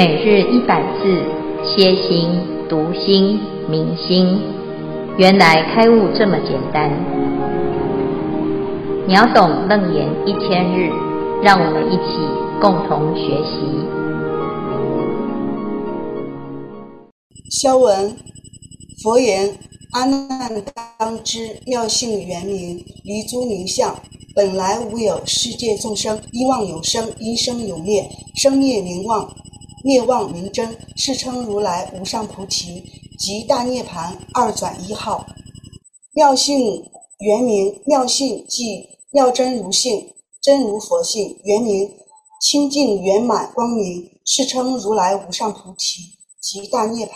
每日一百字，歇心、读心、明心，原来开悟这么简单。秒懂楞严一千日，让我们一起共同学习。消文，佛言：阿难当知，妙性圆明，离诸名相，本来无有。世界众生因妄有生，因生有灭，生灭名妄。灭妄名真，世称如来无上菩提即大涅槃二转一号。妙性原名，妙性即妙真如性，真如佛性，原名清净圆满光明，世称如来无上菩提即大涅槃。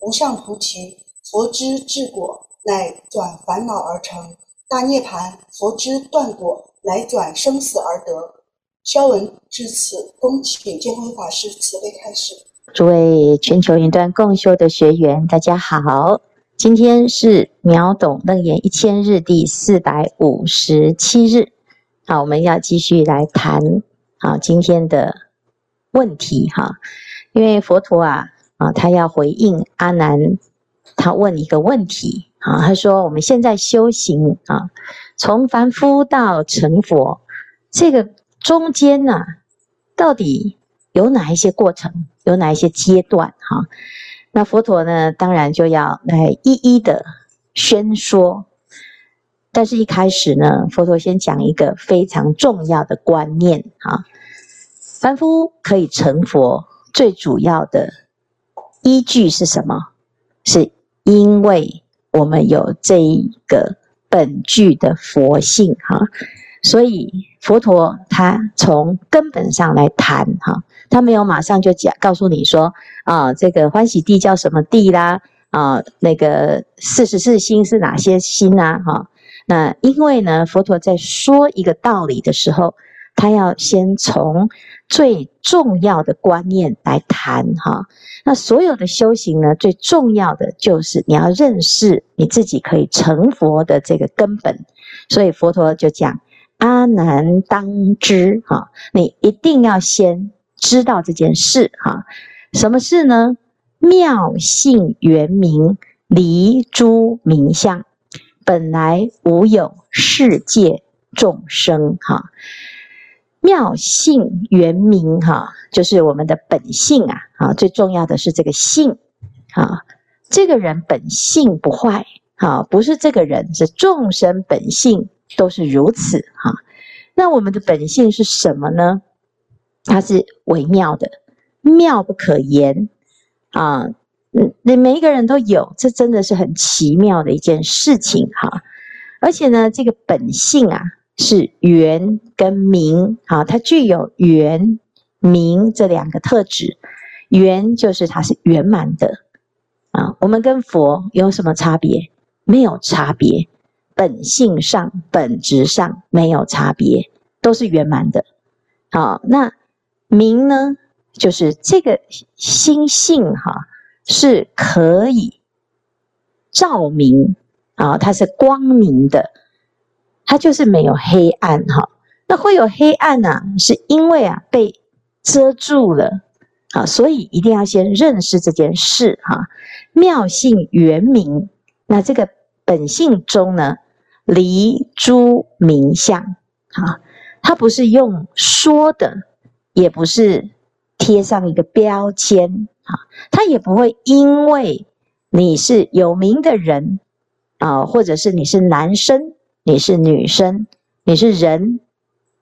无上菩提，佛之智果，乃转烦恼而成；大涅槃，佛之断果，乃转生死而得。消文至此，恭请见辉法师慈悲开示。诸位全球云端共修的学员，大家好，今天是秒懂楞严一千日第四百五十七日。好，我们要继续来谈啊今天的问题哈，因为佛陀啊啊他要回应阿难，他问一个问题啊，他说我们现在修行啊，从凡夫到成佛，这个。中间呢，到底有哪一些过程，有哪一些阶段？哈，那佛陀呢，当然就要来一一的宣说。但是，一开始呢，佛陀先讲一个非常重要的观念哈，凡夫可以成佛，最主要的依据是什么？是因为我们有这一个本具的佛性哈。所以佛陀他从根本上来谈哈，他没有马上就讲告诉你说啊，这个欢喜地叫什么地啦啊，那个四十四心是哪些心啊哈？那因为呢，佛陀在说一个道理的时候，他要先从最重要的观念来谈哈。那所有的修行呢，最重要的就是你要认识你自己可以成佛的这个根本。所以佛陀就讲。阿难当知，哈，你一定要先知道这件事，哈，什么事呢？妙性圆明，离诸名相，本来无有世界众生，哈，妙性圆明，哈，就是我们的本性啊，啊，最重要的是这个性，啊，这个人本性不坏，啊，不是这个人，是众生本性。都是如此哈，那我们的本性是什么呢？它是微妙的，妙不可言啊！嗯，你每一个人都有，这真的是很奇妙的一件事情哈。而且呢，这个本性啊，是圆跟明啊，它具有圆明这两个特质。圆就是它是圆满的啊。我们跟佛有什么差别？没有差别。本性上、本质上没有差别，都是圆满的。好，那明呢？就是这个心性哈，是可以照明啊，它是光明的，它就是没有黑暗哈。那会有黑暗呐，是因为啊被遮住了啊，所以一定要先认识这件事哈。妙性圆明，那这个本性中呢？离诸名相，哈，它不是用说的，也不是贴上一个标签，哈，它也不会因为你是有名的人，啊，或者是你是男生，你是女生，你是人，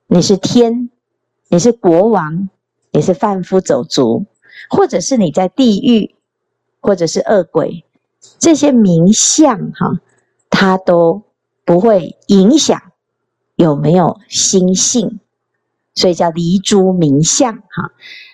你是天，你是国王，你是贩夫走卒，或者是你在地狱，或者是恶鬼，这些名相，哈，它都。不会影响有没有心性，所以叫离诸名相哈。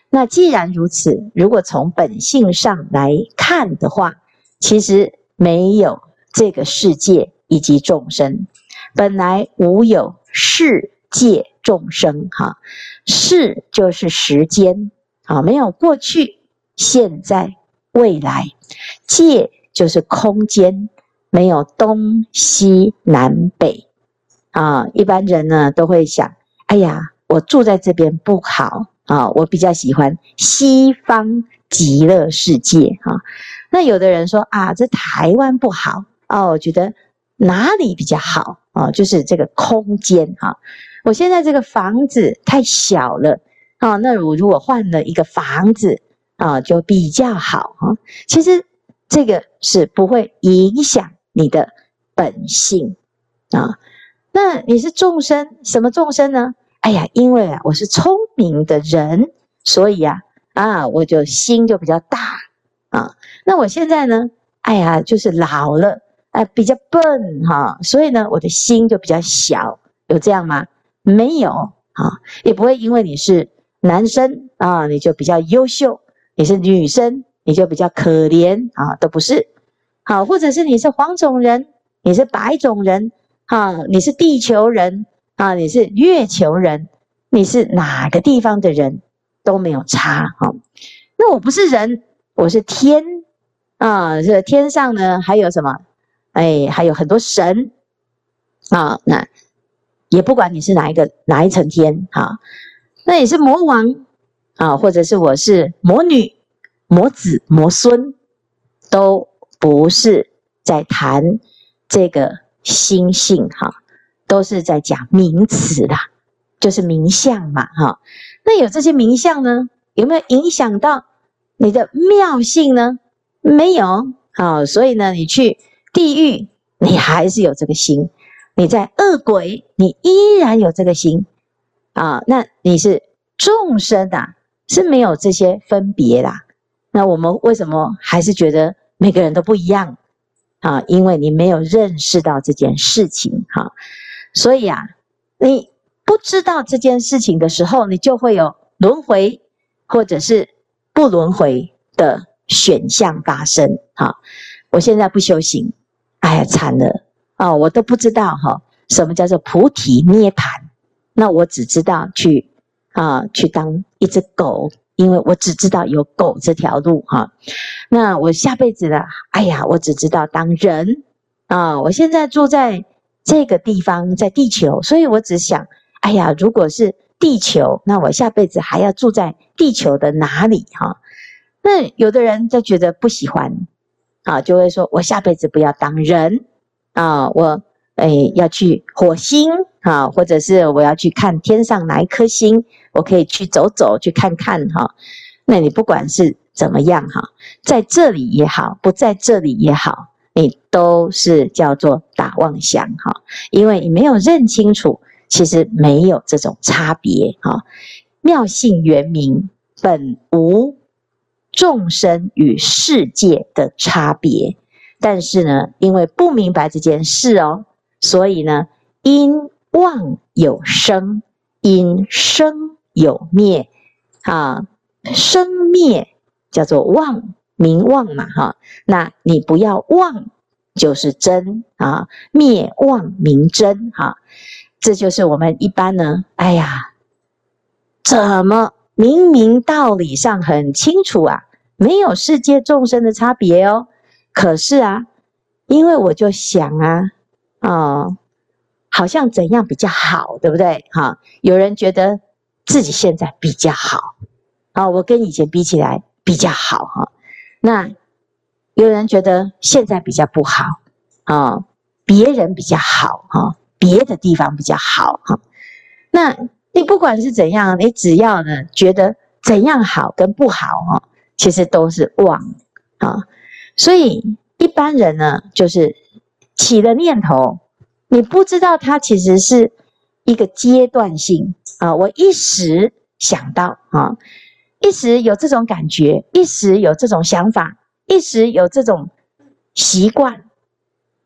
那既然如此，如果从本性上来看的话，其实没有这个世界以及众生，本来无有世界众生哈。世就是时间啊，没有过去、现在、未来；界就是空间。没有东西南北啊，一般人呢都会想：哎呀，我住在这边不好啊，我比较喜欢西方极乐世界哈。那有的人说啊，这台湾不好哦，我觉得哪里比较好啊？就是这个空间哈。我现在这个房子太小了啊，那我如果换了一个房子啊，就比较好哈。其实这个是不会影响你的本性啊。那你是众生，什么众生呢？哎呀，因为啊，我是聪明的人，所以啊，啊，我就心就比较大啊。那我现在呢，哎呀，就是老了，哎，比较笨哈，所以呢，我的心就比较小，有这样吗？没有啊，也不会因为你是男生啊，你就比较优秀；你是女生，你就比较可怜啊，都不是。好，或者是你是黄种人，你是白种人。啊，你是地球人啊，你是月球人，你是哪个地方的人都没有差哈。那我不是人，我是天啊，这天上呢还有什么？哎，还有很多神啊。那也不管你是哪一个哪一层天哈，那也是魔王啊，或者是我是魔女、魔子、魔孙，都不是在谈这个。心性哈，都是在讲名词啦，就是名相嘛哈。那有这些名相呢，有没有影响到你的妙性呢？没有啊。所以呢，你去地狱，你还是有这个心；你在恶鬼，你依然有这个心啊。那你是众生啊，是没有这些分别啦。那我们为什么还是觉得每个人都不一样？啊，因为你没有认识到这件事情，哈，所以啊，你不知道这件事情的时候，你就会有轮回或者是不轮回的选项发生，哈。我现在不修行，哎呀，惨了啊！我都不知道哈，什么叫做菩提涅槃？那我只知道去啊，去当一只狗。因为我只知道有狗这条路哈，那我下辈子呢？哎呀，我只知道当人啊！我现在住在这个地方，在地球，所以我只想，哎呀，如果是地球，那我下辈子还要住在地球的哪里哈？那有的人就觉得不喜欢啊，就会说我下辈子不要当人啊，我哎要去火星啊，或者是我要去看天上哪一颗星。我可以去走走，去看看哈。那你不管是怎么样哈，在这里也好，不在这里也好，你都是叫做打妄想哈。因为你没有认清楚，其实没有这种差别哈。妙性圆明本无众生与世界的差别，但是呢，因为不明白这件事哦，所以呢，因妄有生，因生。有灭啊，生灭叫做妄，名妄嘛哈。那你不要妄，就是真啊。灭妄名真哈，这就是我们一般呢。哎呀，怎么明明道理上很清楚啊，没有世界众生的差别哦。可是啊，因为我就想啊，哦，好像怎样比较好，对不对？哈，有人觉得。自己现在比较好啊，我跟以前比起来比较好哈。那有人觉得现在比较不好啊，别人比较好哈，别的地方比较好哈。那你不管是怎样，你只要呢觉得怎样好跟不好哈，其实都是妄啊。所以一般人呢，就是起了念头，你不知道它其实是一个阶段性。啊，我一时想到啊，一时有这种感觉，一时有这种想法，一时有这种习惯，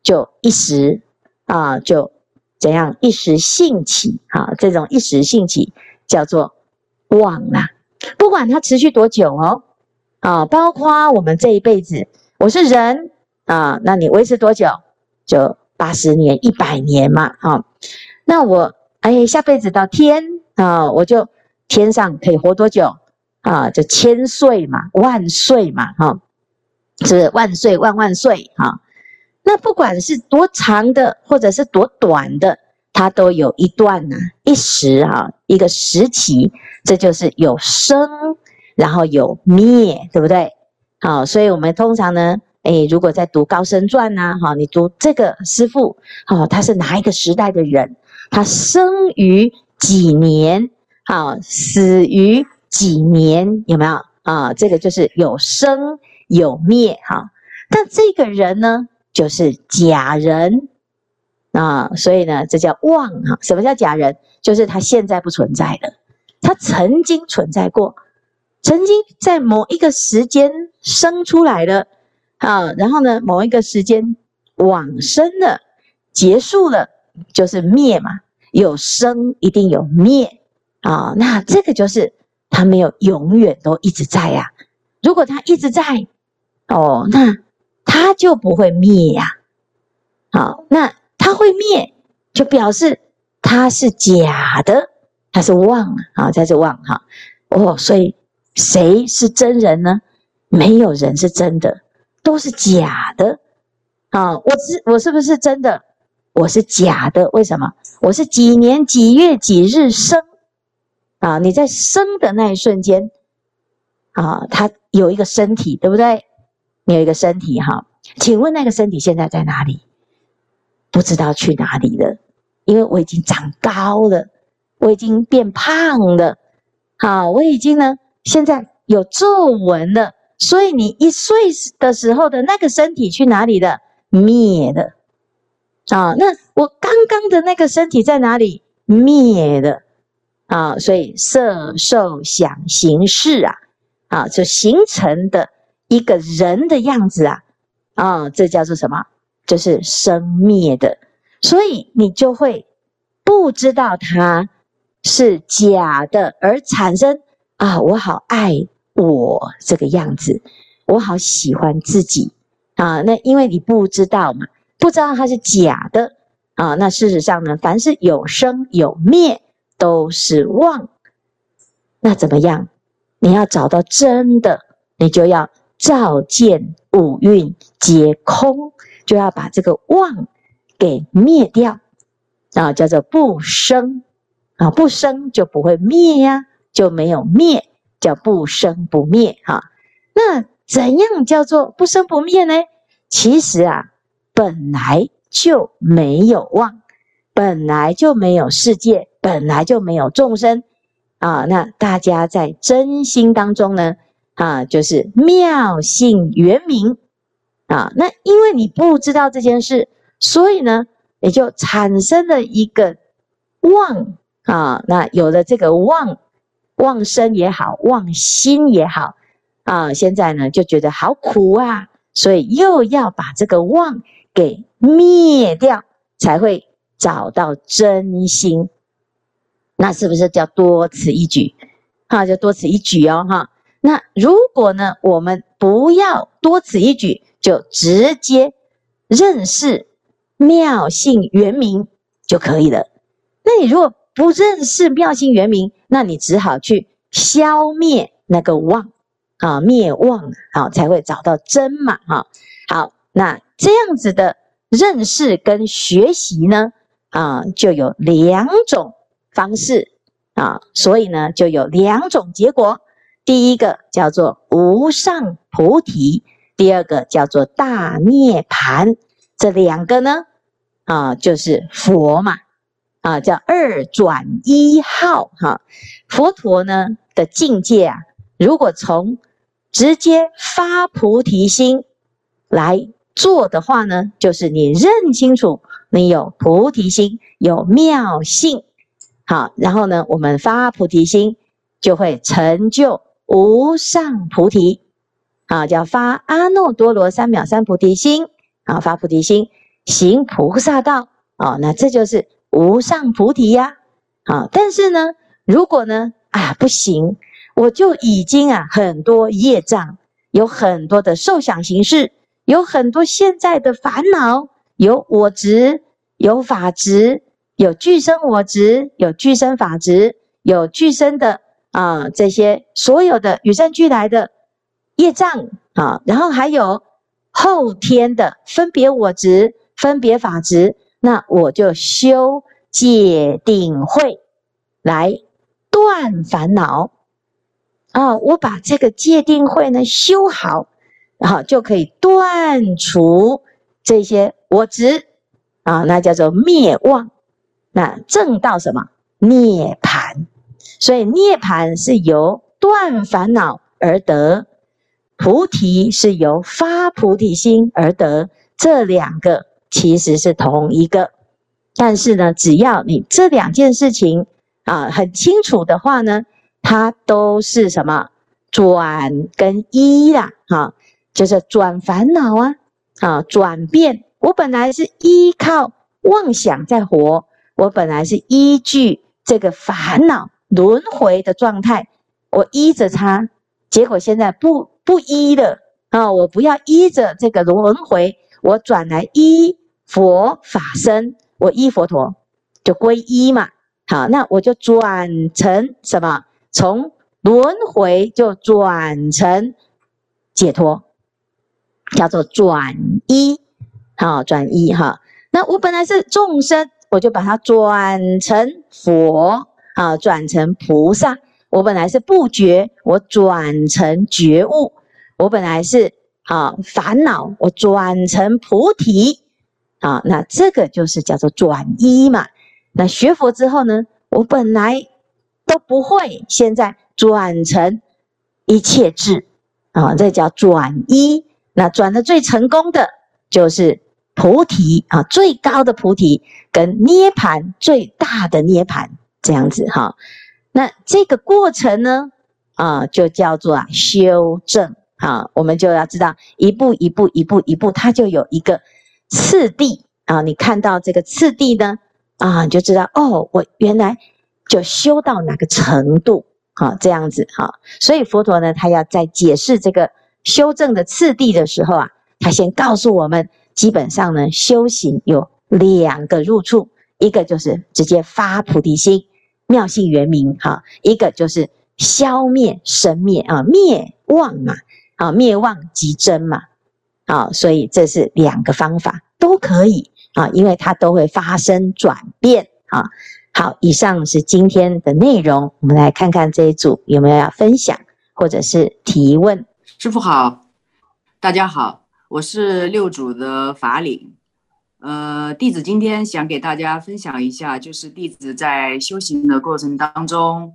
就一时啊，就怎样一时兴起啊，这种一时兴起叫做妄啦。不管它持续多久哦，啊，包括我们这一辈子，我是人啊，那你维持多久？就八十年、一百年嘛，啊，那我哎，下辈子到天。啊，我就天上可以活多久啊？就千岁嘛，万岁嘛，哈、是万岁万万岁哈、啊。那不管是多长的，或者是多短的，它都有一段呢、一时啊，一个时期，这就是有生，然后有灭，对不对？好，所以我们通常呢，诶，如果在读高僧传呐，哈，你读这个师父，哦，他是哪一个时代的人？他生于几年？啊，死于几年？有没有啊？这个就是有生有灭哈。但这个人呢，就是假人啊，所以呢，这叫妄哈。什么叫假人？就是他现在不存在了，他曾经存在过，曾经在某一个时间生出来了啊，然后呢，某一个时间往生了，结束了，就是灭嘛。有生一定有灭。啊、那这个就是他没有永远都一直在呀、如果他一直在，哦，那他就不会灭呀、啊。好、那他会灭，就表示他是假的，他是妄啊，啊、哦，他是妄哈。哦，所以谁是真人呢？没有人是真的，都是假的。啊、我是我是不是真的？我是假的，为什么？我是几年几月几日生？啊，你在生的那一瞬间，啊，他有一个身体，对不对？你有一个身体，哈，请问那个身体现在在哪里？不知道去哪里了，因为我已经长高了，我已经变胖了，好，我已经呢，现在有皱纹了，所以你一岁的时候的那个身体去哪里了？灭的，啊，那我刚刚的那个身体在哪里？灭的。啊，所以色受想行识啊，啊，就形成的一个人的样子啊，啊，这叫做什么？就是生灭的，所以你就会不知道它是假的，而产生啊，我好爱我这个样子，我好喜欢自己啊。那因为你不知道嘛，不知道它是假的啊。那事实上呢，凡是有生有灭。都是妄，那怎么样？你要找到真的，你就要照见五蕴皆空，就要把这个妄给灭掉啊，叫做不生啊，不生就不会灭呀、就没有灭，叫不生不灭哈、啊。那怎样叫做不生不灭呢？其实啊，本来就没有妄，本来就没有世界。本来就没有众生啊，那大家在真心当中呢，啊，就是妙性圆明啊。那因为你不知道这件事，所以呢，也就产生了一个妄啊。那有了这个妄，妄身也好，妄心也好啊，现在呢就觉得好苦啊，所以又要把这个妄给灭掉，才会找到真心。那是不是叫多此一举？哈，就多此一举哦，哈。那如果呢，我们不要多此一举，就直接认识妙性原明就可以了。那你如果不认识妙性圆明，那你只好去消灭那个妄啊，灭妄啊，才会找到真嘛，哈。好，那这样子的认识跟学习呢，啊，就有两种。方式啊，所以呢，就有两种结果。第一个叫做无上菩提，第二个叫做大涅槃。这两个呢，啊，就是佛嘛，啊，叫二转一号哈、佛陀呢的境界啊，如果从直接发菩提心来做的话呢，就是你认清楚你有菩提心，有妙性。好，然后呢，我们发菩提心就会成就无上菩提，啊，叫发阿耨多罗三藐三菩提心，啊，发菩提心行菩萨道，啊，那这就是无上菩提呀，啊，但是呢，如果呢，啊，不行，我就已经啊很多业障，有很多的受想行识，有很多现在的烦恼，有我执，有法执。有具身我执，有具身法执，有具身的啊、这些所有的与生俱来的业障啊，然后还有后天的分别我执、分别法执，那我就修戒定慧来断烦恼啊！我把这个戒定慧呢修好，然后就可以断除这些我执啊，那叫做灭妄。那证到什么？涅槃。所以涅槃是由断烦恼而得，菩提是由发菩提心而得。这两个其实是同一个，但是呢，只要你这两件事情啊很清楚的话呢，它都是什么转跟依啦，啊，就是转烦恼啊，啊转变。我本来是依靠妄想在活，我本来是依据这个烦恼轮回的状态，我依着它，结果现在不不依了啊，我不要依着这个轮回。我转来依佛法身，我依佛陀就归依嘛。好，那我就转成什么？从轮回就转成解脱，叫做转依。好，转依哈。那我本来是众生，我就把它转成佛啊，转成菩萨。我本来是不觉，我转成觉悟。我本来是。啊，烦恼我转成菩提啊，那这个就是叫做转依嘛。那学佛之后呢，我本来都不会，现在转成一切智啊，这叫转依。那转的最成功的就是菩提啊，最高的菩提跟涅槃最大的涅槃这样子哈。那这个过程呢，啊，就叫做啊修正。好，我们就要知道一步一步一步一步，它就有一个次第啊。你看到这个次第呢，啊，你就知道哦，我原来就修到哪个程度，啊，这样子哈。所以佛陀呢，他要在解释这个修正的次第的时候啊，他先告诉我们，基本上呢，修行有两个入处，一个就是直接发菩提心，妙性圆明哈，一个就是消灭生灭啊，灭妄嘛。啊，灭妄即真嘛，啊，所以这是两个方法都可以啊，因为它都会发生转变啊。好，以上是今天的内容，我们来看看这一组有没有要分享或者是提问。师傅好，大家好，我是六祖的法领，呃，弟子今天想给大家分享一下，就是弟子在修行的过程当中。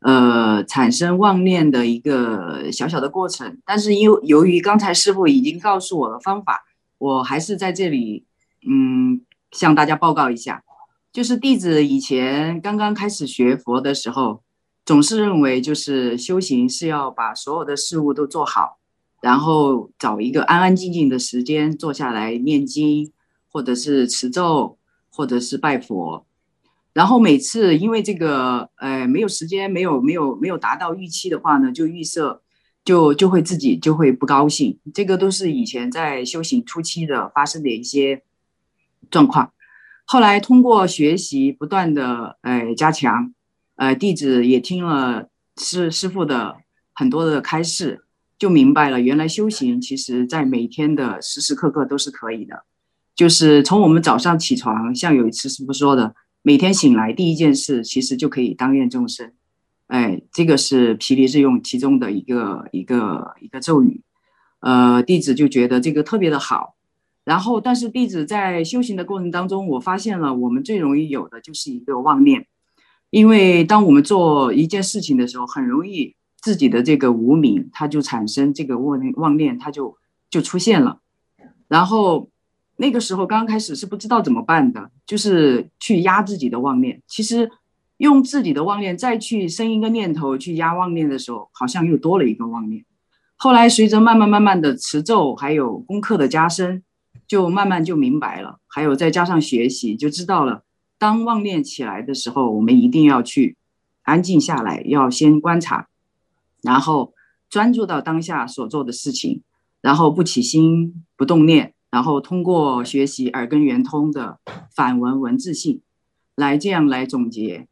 呃，产生妄念的一个小小的过程，但是因由于刚才师傅已经告诉我的方法，我还是在这里，嗯，向大家报告一下，就是弟子以前刚刚开始学佛的时候，总是认为就是修行是要把所有的事物都做好，然后找一个安安静静的时间坐下来念经，或者是持咒，或者是拜佛。然后每次因为这个，呃，没有时间，没有没有没有达到预期的话呢，就预设，就就会自己就会不高兴。这个都是以前在修行初期的发生的一些状况。后来通过学习不断的，呃，加强，呃，弟子也听了师师傅的很多的开示，就明白了，原来修行其实在每天的时时刻刻都是可以的。就是从我们早上起床，像有一次师傅说的。每天醒来第一件事，其实就可以当愿众生，哎，这个是毗梨日用其中的一个一个一个咒语，呃，弟子就觉得这个特别的好。然后，但是弟子在修行的过程当中，我发现了我们最容易有的就是一个妄念，因为当我们做一件事情的时候，很容易自己的这个无明，它就产生这个妄念，妄念它就就出现了，然后。那个时候刚开始是不知道怎么办的，就是去压自己的妄念。其实用自己的妄念再去生一个念头去压妄念的时候，好像又多了一个妄念。后来随着慢慢慢慢的持咒，还有功课的加深，就慢慢就明白了。还有再加上学习，就知道了，当妄念起来的时候，我们一定要去安静下来，要先观察，然后专注到当下所做的事情，然后不起心不动念。然后通过学习耳根圆通的反闻文字性，来这样来总结，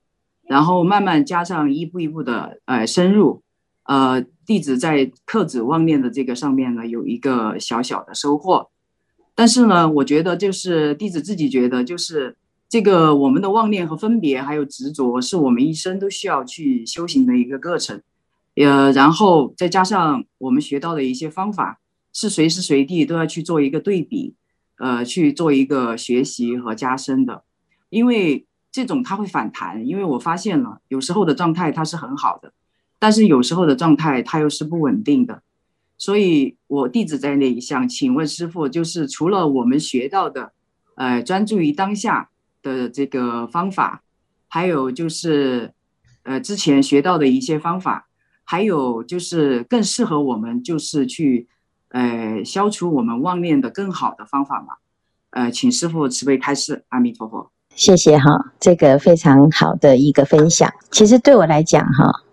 然后慢慢加上一步一步的呃深入，呃弟子在克止妄念的这个上面呢有一个小小的收获，但是呢，我觉得就是弟子自己觉得就是这个我们的妄念和分别，还有执着，是我们一生都需要去修行的一个过程。呃，然后再加上我们学到的一些方法，是随时随地都要去做一个对比，呃，去做一个学习和加深的。因为这种它会反弹，因为我发现了，有时候的状态它是很好的，但是有时候的状态它又是不稳定的。所以，我弟子在那里想请问师父，就是除了我们学到的，呃，专注于当下的这个方法，还有就是，呃，之前学到的一些方法，还有就是更适合我们，就是去，呃，消除我们妄念的更好的方法嘛？呃，请师父慈悲开示，阿弥陀佛。谢谢哈，这个非常好的一个分享。其实对我来讲哈。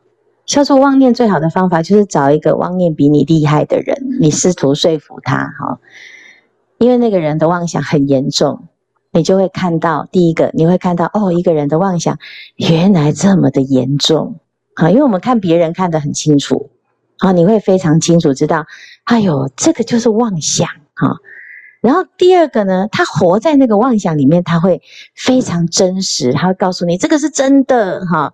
消除妄念最好的方法就是找一个妄念比你厉害的人，你试图说服他哈，因为那个人的妄想很严重，你就会看到第一个，你会看到哦，一个人的妄想原来这么的严重啊，因为我们看别人看得很清楚啊，你会非常清楚知道，哎呦，这个就是妄想哈。然后第二个呢，他活在那个妄想里面，他会非常真实，他会告诉你这个是真的哈。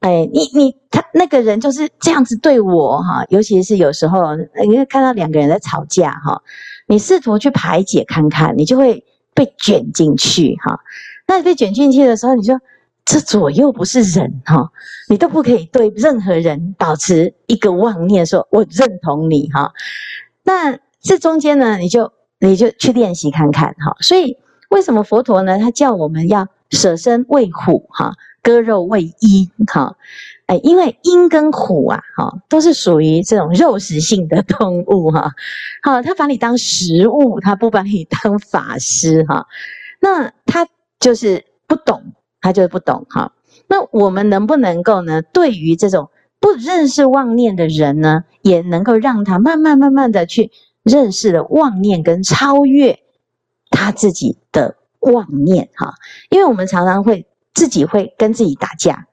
哎，你你他那个人就是这样子对我哈，尤其是有时候你会看到两个人在吵架哈，你试图去排解看看，你就会被卷进去哈。那被卷进去的时候，你说这左右不是人哈，你都不可以对任何人保持一个妄念，说我认同你哈。那这中间呢，你就你就去练习看看哈。所以为什么佛陀呢？他叫我们要舍身喂虎哈。割肉喂鹰，哈，哎，因为鹰跟虎啊，哈，都是属于这种肉食性的动物，哈，好，他把你当食物，他不把你当法师，哈，那他就是不懂，他就不懂，哈，那我们能不能够呢？对于这种不认识妄念的人呢，也能够让他慢慢慢慢的去认识了妄念跟超越他自己的妄念，哈，因为我们常常会。自己会跟自己打架，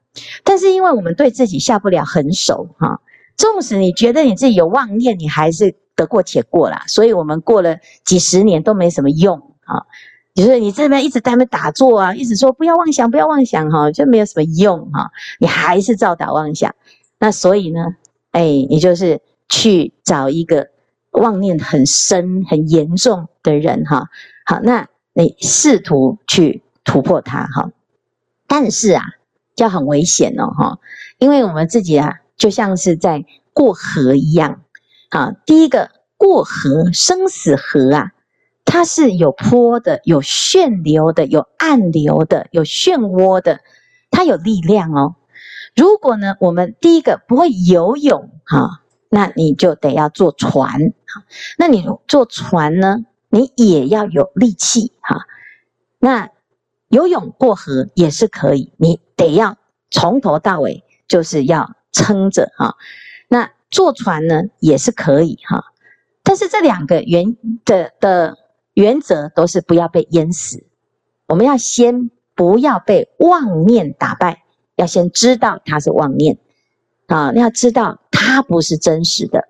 但是因为我们对自己下不了狠手哈，纵使你觉得你自己有妄念，你还是得过且过啦。所以我们过了几十年都没什么用啊，就是你这边一直在那边打坐啊，一直说不要妄想，不要妄想哈，就没有什么用哈，你还是照打妄想。那所以呢，哎，你就是去找一个妄念很深、很严重的人哈，好，那你试图去突破它哈。但是啊，就很危险哦，哈，因为我们自己啊，就像是在过河一样，啊，第一个过河，生死河啊，它是有坡的，有旋流的，有暗流的，有漩涡的，它有力量哦。如果呢，我们第一个不会游泳，哈，那你就得要坐船，哈，那你坐船呢，你也要有力气，哈，那。游泳过河也是可以，你得要从头到尾就是要撑着哈。那坐船呢也是可以哈，但是这两个原的的原则都是不要被淹死。我们要先不要被妄念打败，要先知道它是妄念啊，要知道它不是真实的，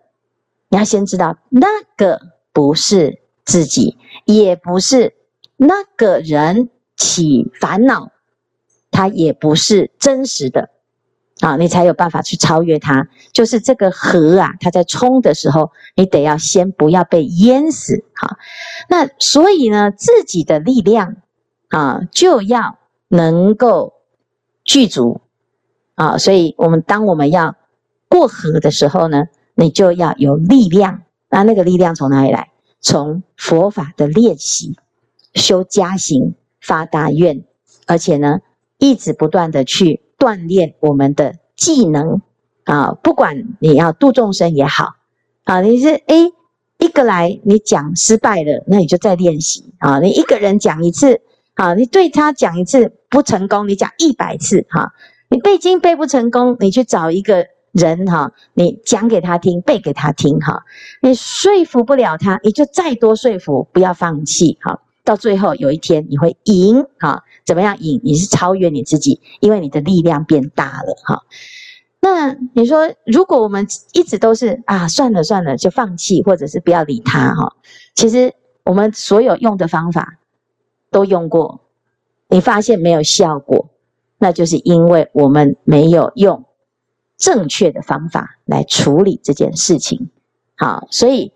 你要先知道那个不是自己，也不是那个人。起烦恼，它也不是真实的啊，你才有办法去超越它。就是这个河啊，它在冲的时候，你得要先不要被淹死哈。那所以呢，自己的力量啊，就要能够具足啊。所以我们当我们要过河的时候呢，你就要有力量。那那个力量从哪里来？从佛法的练习，修加行。发大愿，而且呢，一直不断的去锻炼我们的技能啊！不管你要度众生也好啊，你是诶一个来你讲失败了，那你就再练习啊！你一个人讲一次啊，你对他讲一次不成功，你讲一百次哈！你背经背不成功，你去找一个人哈，你讲给他听，背给他听哈！你说服不了他，你就再多说服，不要放弃哈！到最后有一天你会赢哈？怎么样赢？你是超越你自己，因为你的力量变大了哈。那你说，如果我们一直都是啊，算了算了，就放弃，或者是不要理他哈？其实我们所有用的方法都用过，你发现没有效果，那就是因为我们没有用正确的方法来处理这件事情。好，所以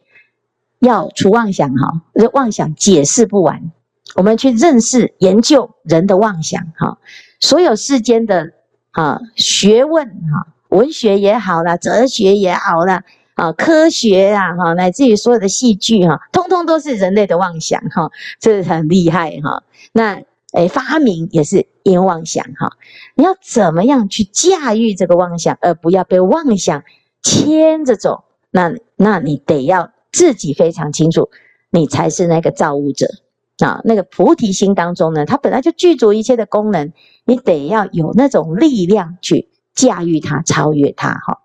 要除妄想哈，妄想解释不完。我们去认识研究人的妄想哈，所有世间的啊学问哈，文学也好啦，哲学也好啦，啊科学啊哈，乃至于所有的戏剧哈，通通都是人类的妄想哈，这是很厉害哈。那诶发明也是因妄想哈，你要怎么样去驾驭这个妄想，而不要被妄想牵着走？那那你得要自己非常清楚，你才是那个造物者。啊，那个菩提心当中呢，它本来就具足一切的功能，你得要有那种力量去驾驭它、超越它。哈，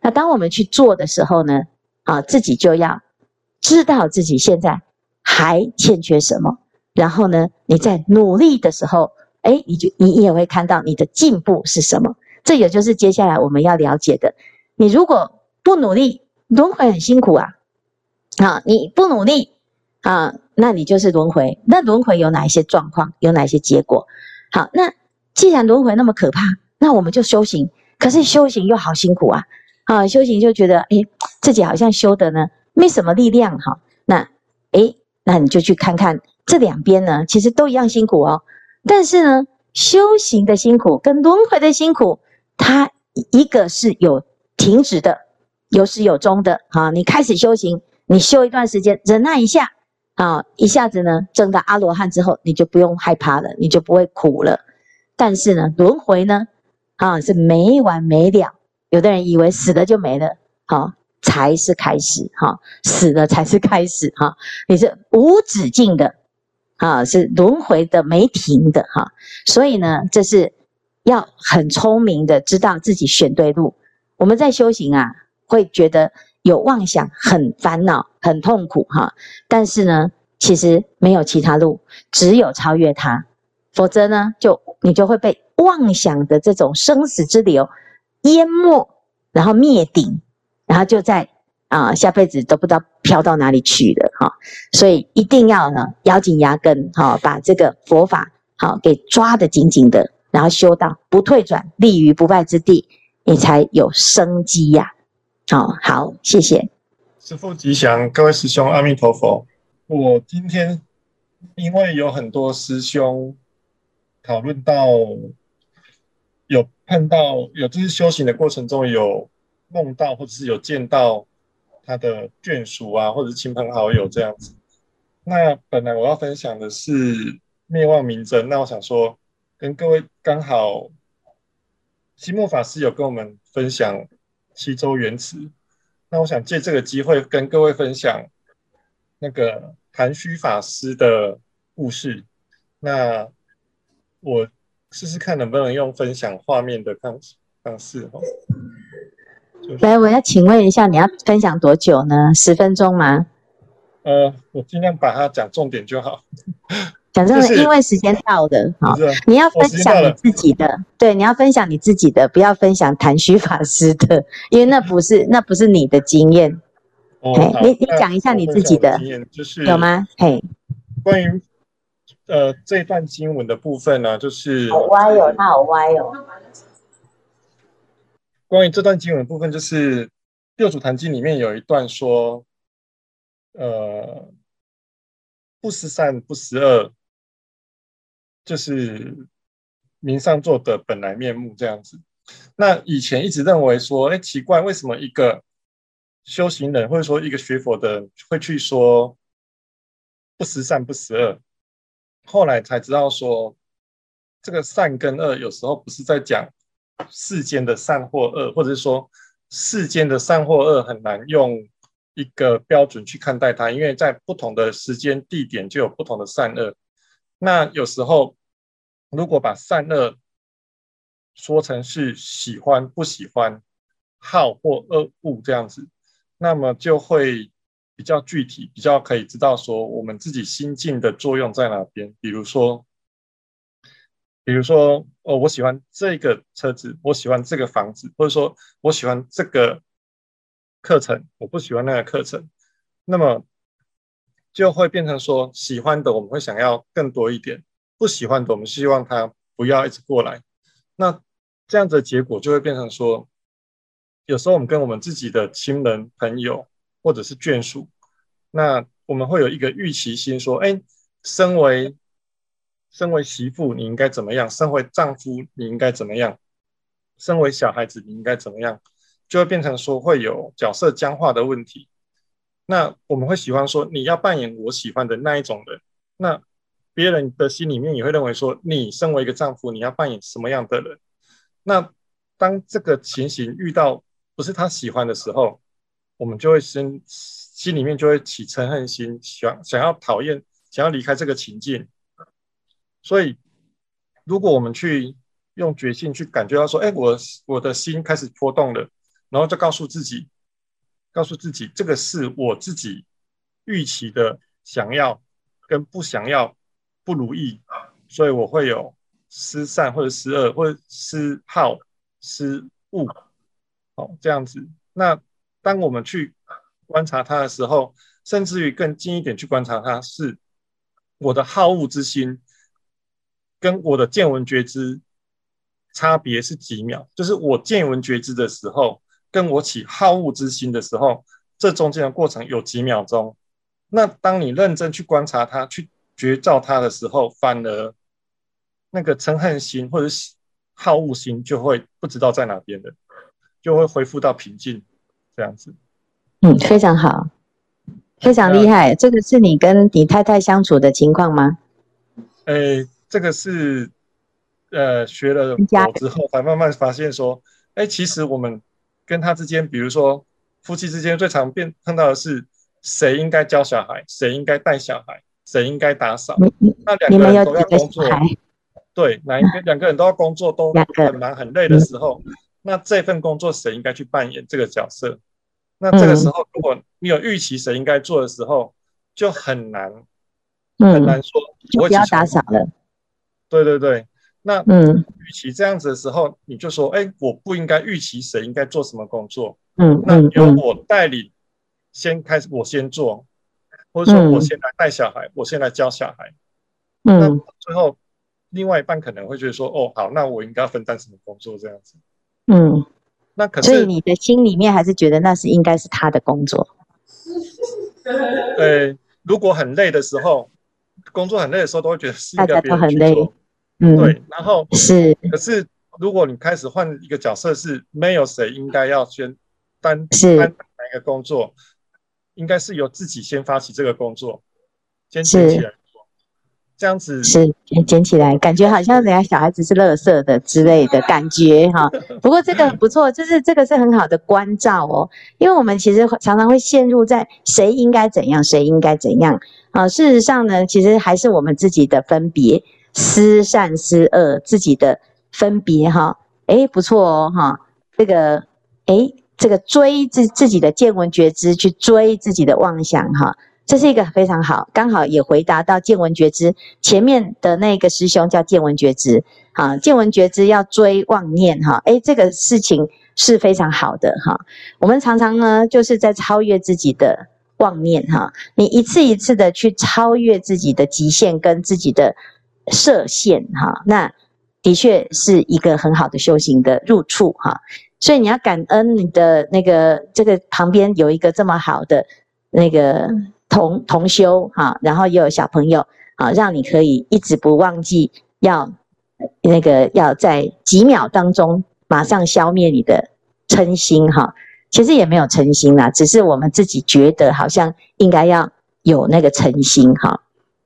那当我们去做的时候呢，啊，自己就要知道自己现在还欠缺什么，然后呢，你在努力的时候，哎，你就你也会看到你的进步是什么。这也就是接下来我们要了解的。你如果不努力，轮回很辛苦啊。啊，你不努力。啊，那你就是轮回。那轮回有哪一些状况？有哪一些结果？好，那既然轮回那么可怕，那我们就修行。可是修行又好辛苦啊！啊，修行就觉得，哎，自己好像修的呢，没什么力量哈。那，哎，那你就去看看这两边呢，其实都一样辛苦哦。但是呢，修行的辛苦跟轮回的辛苦，它一个是有停止的，有始有终的。啊，你开始修行，你修一段时间，忍耐一下。啊，一下子呢，证到阿罗汉之后，你就不用害怕了，你就不会苦了。但是呢，轮回呢，啊，是没完没了。有的人以为死了就没了，好、啊，才是开始，哈、死了才是开始，哈、你是无止境的，啊，是轮回的没停的，哈、所以呢，这是要很聪明的，知道自己选对路。我们在修行啊，会觉得。有妄想，很烦恼，很痛苦哈。但是呢，其实没有其他路，只有超越它。否则呢，就你就会被妄想的这种生死之流淹没，然后灭顶，然后就在啊、下辈子都不知道飘到哪里去了哈。所以一定要呢咬紧牙根哈，把这个佛法好给抓得紧紧的，然后修到不退转，立于不败之地，你才有生机呀、哦、好，谢谢师父吉祥，各位师兄阿弥陀佛。我今天因为有很多师兄讨论到，有碰到有就是修行的过程中有梦到或者是有见到他的眷属啊，或者是亲朋好友这样子。那本来我要分享的是灭妄明真，那我想说跟各位刚好，西木法师有跟我们分享。七周原词，那我想借这个机会跟各位分享那个谭虚法师的故事。那我试试看能不能用分享画面的方方式哦。来，我要请问一下，你要分享多久呢？十分钟吗？呃，我尽量把它讲重点就好。讲真的，因为时间到的，好，你要分享你自己的，对，你要分享你自己的，不要分享谭虚法师的，因为那不是那不是你的经验。哦，你你讲一下你自己的经验，就是有吗？嘿，关于呃这段经文的部分呢，就是好歪哦，它好歪哦。关于这段经文的部分，就是《六祖坛经》里面有一段说，呃，不思善，不思恶。就是明上座的本来面目这样子。那以前一直认为说，哎，奇怪，为什么一个修行人或者说一个学佛的会去说不思善不思恶？后来才知道说，这个善跟恶有时候不是在讲世间的善或恶，或者是说世间的善或恶很难用一个标准去看待它，因为在不同的时间地点就有不同的善恶。那有时候。如果把善恶说成是喜欢不喜欢、好或恶恶这样子，那么就会比较具体，比较可以知道说我们自己心境的作用在哪边。比如说，比如说哦，我喜欢这个车子，我喜欢这个房子，或者说我喜欢这个课程，我不喜欢那个课程，那么就会变成说喜欢的我们会想要更多一点。不喜欢的，我们希望他不要一直过来。那这样子的结果就会变成说，有时候我们跟我们自己的亲人、朋友或者是眷属，那我们会有一个预期心，说：哎，身为身为媳妇，你应该怎么样？身为丈夫，你应该怎么样？身为小孩子，你应该怎么样？就会变成说会有角色僵化的问题。那我们会喜欢说，你要扮演我喜欢的那一种人。那别人的心里面也会认为说，你身为一个丈夫，你要扮演什么样的人？那当这个情形遇到不是他喜欢的时候，我们就会心心里面就会起嗔恨心，想想要讨厌，想要离开这个情境。所以，如果我们去用决心去感觉到说，哎，我我的心开始波动了，然后就告诉自己，告诉自己，这个是我自己预期的想要跟不想要。不如意，所以我会有失善或者失恶，或者失好失恶，好这样子。那当我们去观察它的时候，甚至于更近一点去观察它，是我的好恶之心跟我的见闻觉知差别是几秒，就是我见闻觉知的时候，跟我起好恶之心的时候，这中间的过程有几秒钟。那当你认真去观察它，去。觉照他的时候，反而那个嗔恨心或者好恶心就会不知道在哪边的，就会恢复到平静这样子。嗯，非常好，非常厉害。这个是你跟你太太相处的情况吗？诶，这个是呃学了佛之后才慢慢发现说，哎，其实我们跟他之间，比如说夫妻之间最常变碰到的是谁应该教小孩，谁应该带小孩。谁应该打扫？那两个人都要工作，对，哪一个两个人都要工作，都很忙很累的时候，那这份工作谁应该去扮演这个角色？那这个时候，如果你有预期谁应该做的时候，就很难，很难说。我不要打扫了。对对对，那嗯，与其这样子的时候，你就说，哎，我不应该预期谁应该做什么工作。嗯，那由我带领，先开始，我先做。或者说我先来带小孩，嗯、我先来教小孩。嗯，那最后另外一半可能会觉得说，哦，好，那我应该要分担什么工作这样子。嗯，那可是，所以你的心里面还是觉得那是应该是他的工作。对，如果很累的时候，工作很累的时候，都会觉得是应该别人去做。很累。嗯，对。然后是，可是如果你开始换一个角色，是没有谁应该要先担是担哪一个工作。应该是由自己先发起这个工作，先捡起来做，这样子是捡起来，感觉好像人家小孩子是垃圾的之类的感觉哈。不过这个很不错，就是这个是很好的关照哦，因为我们其实常常会陷入在谁应该怎样，谁应该怎样啊。事实上呢，其实还是我们自己的分别，失善失恶自己的分别哈。哎，不错哦哈，这个诶。这个追自自己的见闻觉知，去追自己的妄想，哈，这是一个非常好，刚好也回答到见闻觉知前面的那个师兄叫见闻觉知，哈，见闻觉知要追妄念，哈，诶，这个事情是非常好的，哈，我们常常呢就是在超越自己的妄念，哈，你一次一次的去超越自己的极限跟自己的设限，哈，那的确是一个很好的修行的入处，哈。所以你要感恩你的那个这个旁边有一个这么好的那个同同修哈，然后也有小朋友啊，让你可以一直不忘记要那个要在几秒当中马上消灭你的嗔心哈。其实也没有嗔心啦，只是我们自己觉得好像应该要有那个嗔心哈。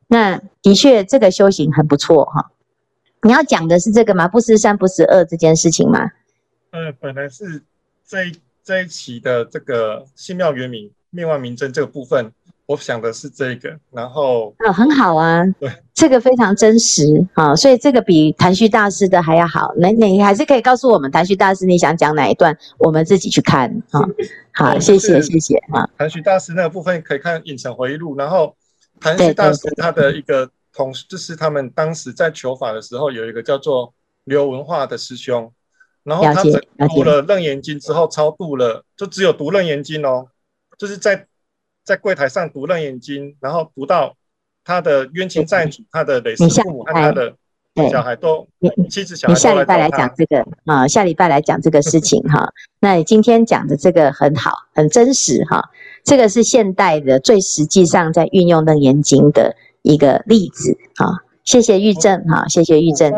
那的确这个修行很不错哈。你要讲的是这个吗？不失善不失恶这件事情吗？呃，本来是这一这一期的这个新妙圆明灭万明真这个部分，我想的是这个，然后啊、哦，很好啊，对，这个非常真实啊、哦，所以这个比谭旭大师的还要好。那你还是可以告诉我们，谭旭大师你想讲哪一段，我们自己去看啊、哦。好，谢谢谢谢啊。谭旭大师那个部分可以看《影城回忆录》，然后谭旭大师他的一个同事，就是他们当时在求法的时候，有一个叫做刘文化的师兄。然后他读了《楞严经》之后，超度了，就只有读《楞严经》哦，就是在在柜台上读《楞严经》，然后读到他的冤亲债主、他的累世父母和他的小孩都，妻子小孩你下礼拜来讲这个啊，下礼拜来讲这个事情哈。那你今天讲的这个很好，很真实哈。这个是现代的最实际上在运用《楞严经》的一个例子啊。谢谢玉正哈，谢谢玉正。